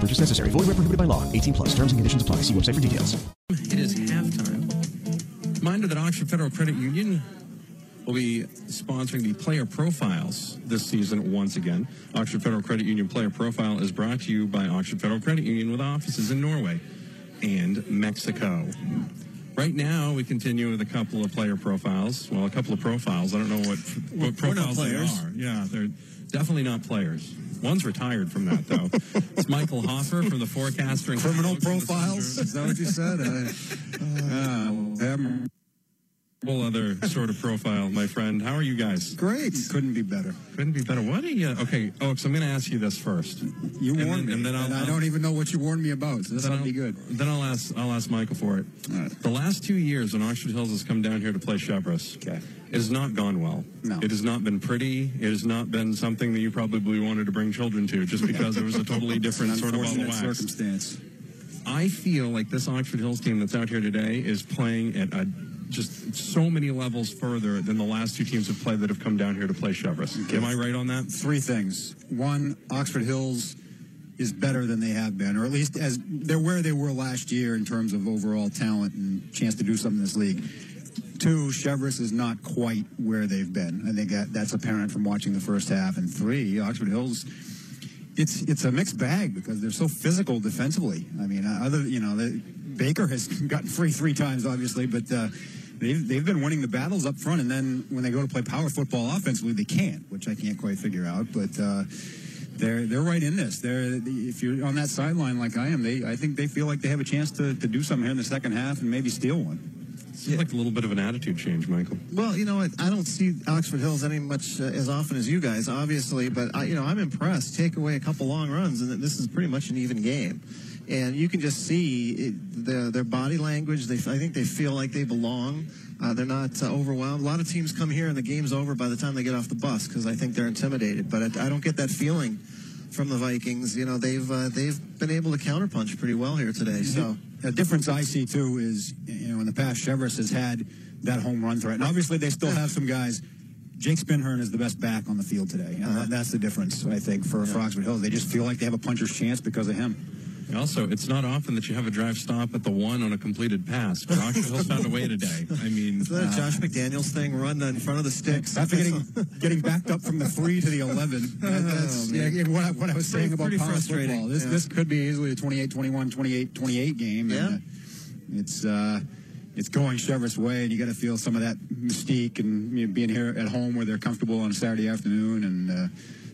Purchase necessary. Void where prohibited by law. 18 plus. Terms and conditions apply. See website for details. It is halftime. Reminder that Oxford Federal Credit Union will be sponsoring the player profiles this season once again. Oxford Federal Credit Union Player Profile is brought to you by Oxford Federal Credit Union with offices in Norway and Mexico. Right now, we continue with a couple of player profiles. Well, a couple of profiles. I don't know what what profiles they players. are. Yeah, they're definitely not players. One's retired from that though. it's Michael Hoffer from the Forecaster and Criminal Catalog from the profiles? Is that what you said? Uh, uh, um, Whole other sort of profile, my friend. How are you guys? great. Couldn't be better. Couldn't be better. What are you? Okay, oh, Oakes. I'm going to ask you this first. You And warned then- and then I'll- I don't even know what you warned me about, so this Then ought to I'll- be good. Then I'll ask. I'll ask Michael for it. All right. The last two years, when Oxford Hills has come down here to play Cheverus, Okay. it has not gone well. No. It has not been pretty. It has not been something that you probably wanted to bring children to, just because it was a totally different sort of ball of wax. circumstance. I feel like this Oxford Hills team that's out here today is playing at a, just so many levels further than the last two teams have played that have come down here to play Cheverus. Am I right on that? Three things. One, Oxford Hills is better than they have been, or at least as they're where they were last year in terms of overall talent and chance to do something in this league. Two, Cheverus is not quite where they've been. I think that, that's apparent from watching the first half. And three, Oxford Hills, it's it's a mixed bag because they're so physical defensively. I mean, uh, other you know, the, Baker has gotten free three times, obviously, but uh, they've they've been winning the battles up front, and then when they go to play power football offensively, they can't, which I can't quite figure out. But uh, they're they're right in this. They're if you're on that sideline like I am, they I think they feel like they have a chance to, to do something here in the second half and maybe steal one. Seems like a little bit of an attitude change, Michael. Well, you know what? I don't see Oxford Hills any much uh, as often as you guys, obviously, but I, you know I'm impressed. Take away a couple long runs, and this is pretty much an even game. And you can just see it, their their body language. They, I think they feel like they belong. Uh, they're not uh, overwhelmed. A lot of teams come here and the game's over by the time they get off the bus because I think they're intimidated. But I, I don't get that feeling from the Vikings. You know, they've uh, they've been able to counterpunch pretty well here today. So. A difference I see too is, you know, in the past, Cheverus has had that home run threat. And obviously, they still have some guys. Jake Spinhern is the best back on the field today. That- that's the difference, I think, for, for Oxford Hills. They just feel like they have a puncher's chance because of him. Also, it's not often that you have a drive stop at the one on a completed pass, but Oxford Hills found a way today. I mean, Is that a Josh McDaniels thing? Run in front of the sticks. After getting getting backed up from the three to the 11, that- that's Oh, yeah, yeah, what, I, what I was saying about Pretty power frustrating, football. This, yeah. this could be easily a 28 21, 28 28 game. Yeah. And, uh, it's, uh, it's going Cheverus's way, and you got to feel some of that mystique and you know, being here at home where they're comfortable on a Saturday afternoon, and uh,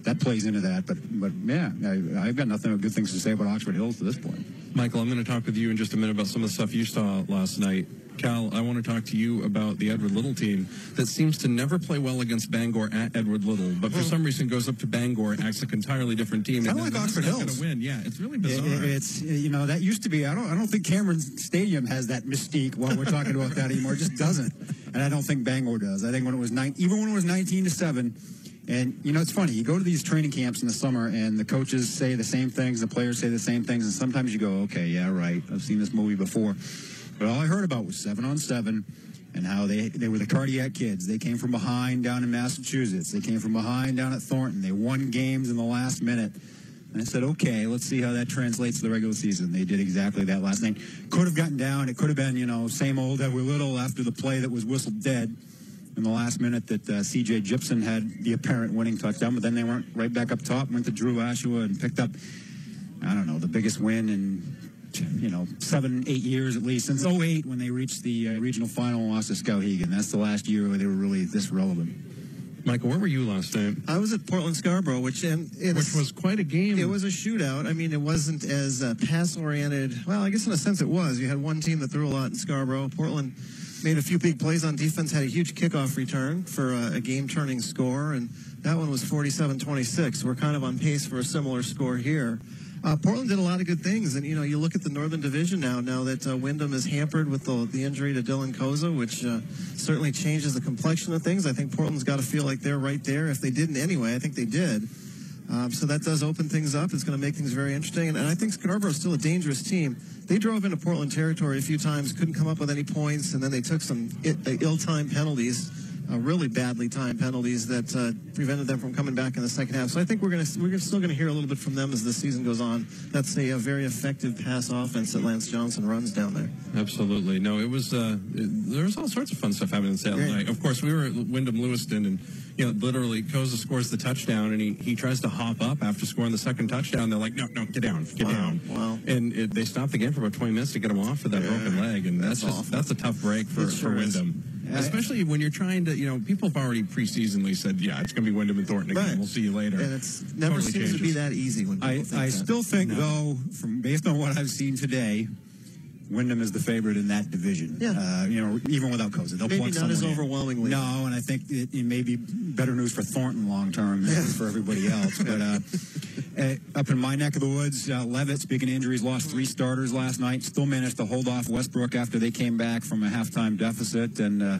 that plays into that. But but yeah, I, I've got nothing but good things to say about Oxford Hills to this point. Michael, I'm going to talk with you in just a minute about some of the stuff you saw last night. Cal, I want to talk to you about the Edward Little team that seems to never play well against Bangor at Edward Little, but for mm. some reason goes up to Bangor and acts like an entirely different team. Kinda and like Oxford Hills. gonna win. Yeah, it's really It- bizarre. it- it's you know that used to be. I don't. I don't think Cameron Stadium has that mystique. While we're talking about that anymore, it just doesn't. And I don't think Bangor does. I think when it was nine, even when it was nineteen to seven, and you know it's funny. You go to these training camps in the summer, and the coaches say the same things, the players say the same things, and sometimes you go, okay, yeah, right. I've seen this movie before. But all I heard about was seven on seven. And how they, they were the cardiac kids. They came from behind down in Massachusetts. They came from behind down at Thornton. They won games in the last minute. And I said, okay, let's see how that translates to the regular season. They did exactly that last night. Could have gotten down. It could have been, you know, same old Edward Little after the play that was whistled dead in the last minute that uh, C.J. Gibson had the apparent winning touchdown. But then they went right back up top, went to Drew Ashua and picked up, I don't know, the biggest win in, you know, seven, eight years at least, since 08 when they reached the uh, regional final and lost to Skowhegan. That's the last year where they were really this relevant. Michael, where were you last night? I was at Portland Scarborough, which and it's, Which was quite a game. It was a shootout. I mean, it wasn't as uh, pass oriented. Well, I guess in a sense it was. You had one team that threw a lot in Scarborough. Portland made a few big plays on defense, had a huge kickoff return for a, a game turning score, and that one was 47 26. We're kind of on pace for a similar score here. Uh, Portland did a lot of good things, and you know, you look at the Northern Division now. Now that uh, Windham is hampered with the, the injury to Dylan Koza, which uh, certainly changes the complexion of things. I think Portland's got to feel like they're right there. If they didn't anyway, I think they did. Um, so that does open things up. It's going to make things very interesting. And, and I think Scarborough is still a dangerous team. They drove into Portland territory a few times, couldn't come up with any points, and then they took some ill-timed penalties uh, really badly timed penalties that uh, prevented them from coming back in the second half. So I think we're going to we're still going to hear a little bit from them as the season goes on. That's a, a, very effective pass offense that Lance Johnson runs down there. Absolutely, no, it was uh, it, there was all sorts of fun stuff happening in Saturday night. Of course, we were at Windham Lewiston, and you know, literally Koza scores the touchdown, and he, he tries to hop up after scoring the second touchdown. They're like, no, no, get down, get wow. down. Wow. And it, they stopped the game for about 20 minutes to get him off for that yeah. broken leg, and that's, that's just that's a tough break for, sure for Windham. Especially when you're trying to, you know, people have already preseasonally said, yeah, it's going to be Windham and Thornton again. Right. We'll see you later. And it's never totally seems changes. to be that easy when I, think I that. still think, no. though, from based on what I've seen today, Windham is the favorite in that division. Yeah. Uh, you know, even without Koza. They'll Maybe not as in. overwhelmingly. No, and I think it, it, may be better news for Thornton long term than for everybody else. But uh, uh, up in my neck of the woods, uh, Leavitt, speaking of injuries, lost three starters last night. Still managed to hold off Westbrook after they came back from a halftime deficit. And uh,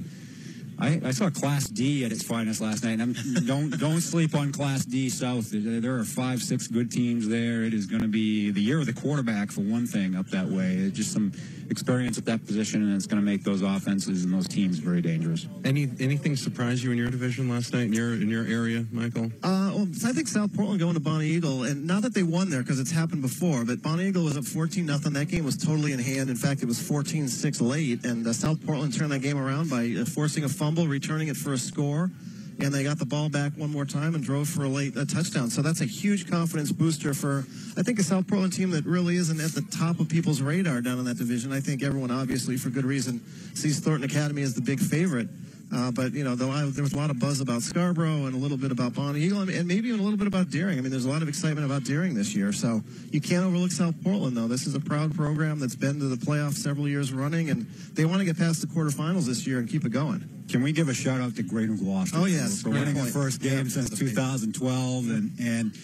I, I, saw Class D at its finest last night. And I'm, don't don't sleep on Class D South. There are five, six good teams there. It is going to be the year of the quarterback for one thing up that way. It's just some experience at that position, and it's going to make those offenses and those teams very dangerous. Any anything surprise you in your division last night in your in your area, Michael? Uh, well, I think South Portland going to Bonnie Eagle, and not that they won there because it's happened before, but Bonnie Eagle was up 14 nothing. That game was totally in hand. In fact, it was 14-6 late, and uh, South Portland turned that game around by uh, forcing a fumble, returning it for a score and they got the ball back one more time and drove for a late a touchdown. So that's a huge confidence booster for, I think, a South Portland team that really isn't at the top of people's radar down in that division. I think everyone, obviously, for good reason, sees Thornton Academy as the big favorite. Uh, but you know, though I, there was a lot of buzz about Scarborough and a little bit about Bonnie Eagle, and maybe even a little bit about Deering. I mean, there's a lot of excitement about Deering this year. So you can't overlook South Portland, though. This is a proud program that's been to the playoffs several years running, and they want to get past the quarterfinals this year and keep it going. Can we give a shout out to Gray-New Gloucester? Oh yes, for winning the first game yeah, since 2012, and and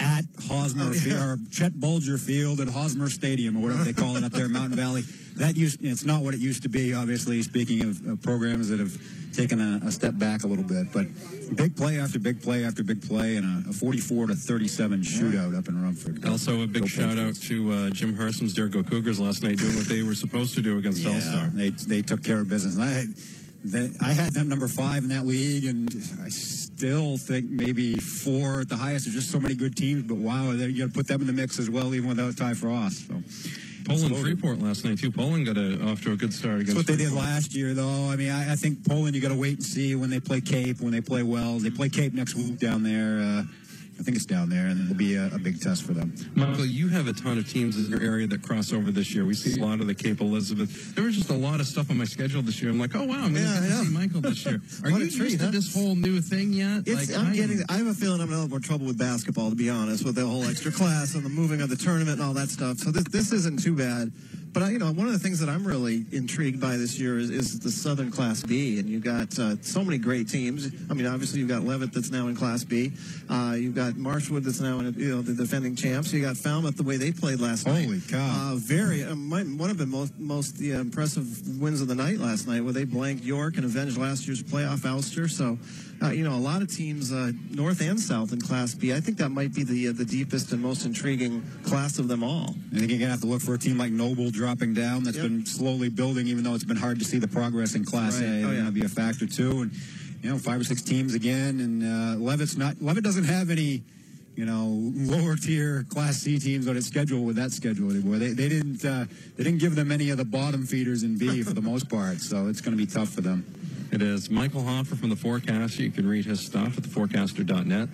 at Hosmer oh, yeah. Field, or Chet Bulger Field at Hosmer Stadium, or whatever they call it up there in Mountain Valley. That used, it's not what it used to be, obviously, speaking of, of programs that have taken a, a, step back a little bit. But big play after big play after big play and a, a 44 to 37 shootout yeah. up in Rumford. Also, a big Go shout out to uh, Jim Herson's Jericho Cougars last night doing what they were supposed to do against yeah, All-Star. They, they took care of business. And I, they, I had them number five in that league, and I still think maybe four at the highest. There's just so many good teams, but wow, you got to put them in the mix as well, even without Ty Frost. So. Poland Freeport last night too. Poland got a, off to a good start against. That's what they did last year, though. I mean, I, I think Poland. You got to wait and see when they play Cape, when they play Wells. They play Cape next week down there. Uh, I think it's down there, and it'll be a, a, big test for them. Michael, you have a ton of teams in your area that cross over this year. We see a lot of the Cape Elizabeth. There was just a lot of stuff on my schedule this year. I'm like, oh wow, I'm going to see Michael this year. Are you used to this whole new thing yet? Like, I'm I getting. I have a feeling I'm going to have more trouble with basketball, to be honest, with the whole extra class and the moving of the tournament and all that stuff. So this this isn't too bad. But you know, one of the things that I'm really intrigued by this year is, is the Southern Class B, and you've got uh, so many great teams. I mean, obviously you've got Leavitt that's now in Class B. Uh, you've got Marshwood that's now in you know the defending champs. You got Falmouth the way they played last Holy night. Holy cow! Uh, very uh, one of the most most the, impressive wins of the night last night, where they blanked York and avenged last year's playoff ouster. So uh, you know, a lot of teams, uh, north and south in Class B. I think that might be the uh, the deepest and most intriguing class of them all. I think you're gonna have to look for a team like Noble dropping down. That's yep. been slowly building, even though it's been hard to see the progress in Class right. A. Oh, yeah. Gonna be a factor too, and you know, five or six teams again. And uh, Leavitt's not. Leavitt doesn't have any you know, lower tier Class C teams on its schedule with that schedule anymore. They, they didn't uh, they didn't give them any of the bottom feeders in B for the most part, so it's going to be tough for them. It is Michael Hoffer from the Forecast. You can read his stuff at theforecaster.net.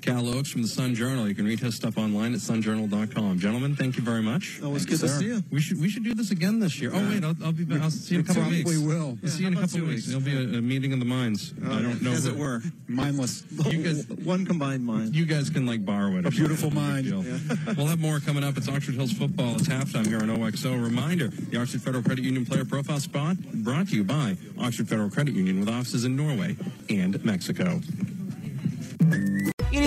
Cal Oakes from the Sun Journal. You can read his stuff online at sunjournal.com. Gentlemen, thank you very much. Always good you, to see you. We should we should do this again this year. Oh wait, I'll, I'll be back. I'll see you in a couple probably weeks. Probably will. Yeah, see you in a couple weeks. There'll be a, a, meeting of the minds. Uh, I don't know. As it were, mindless. You guys, one combined mind. You guys can like borrow it. A beautiful mind. Yeah. we'll have more coming up. It's Oxford Hills football. It's halftime here on OXO. Reminder: the Oxford Federal Credit Union player profile spot brought to you by Oxford Federal Credit Union with offices in Norway and Mexico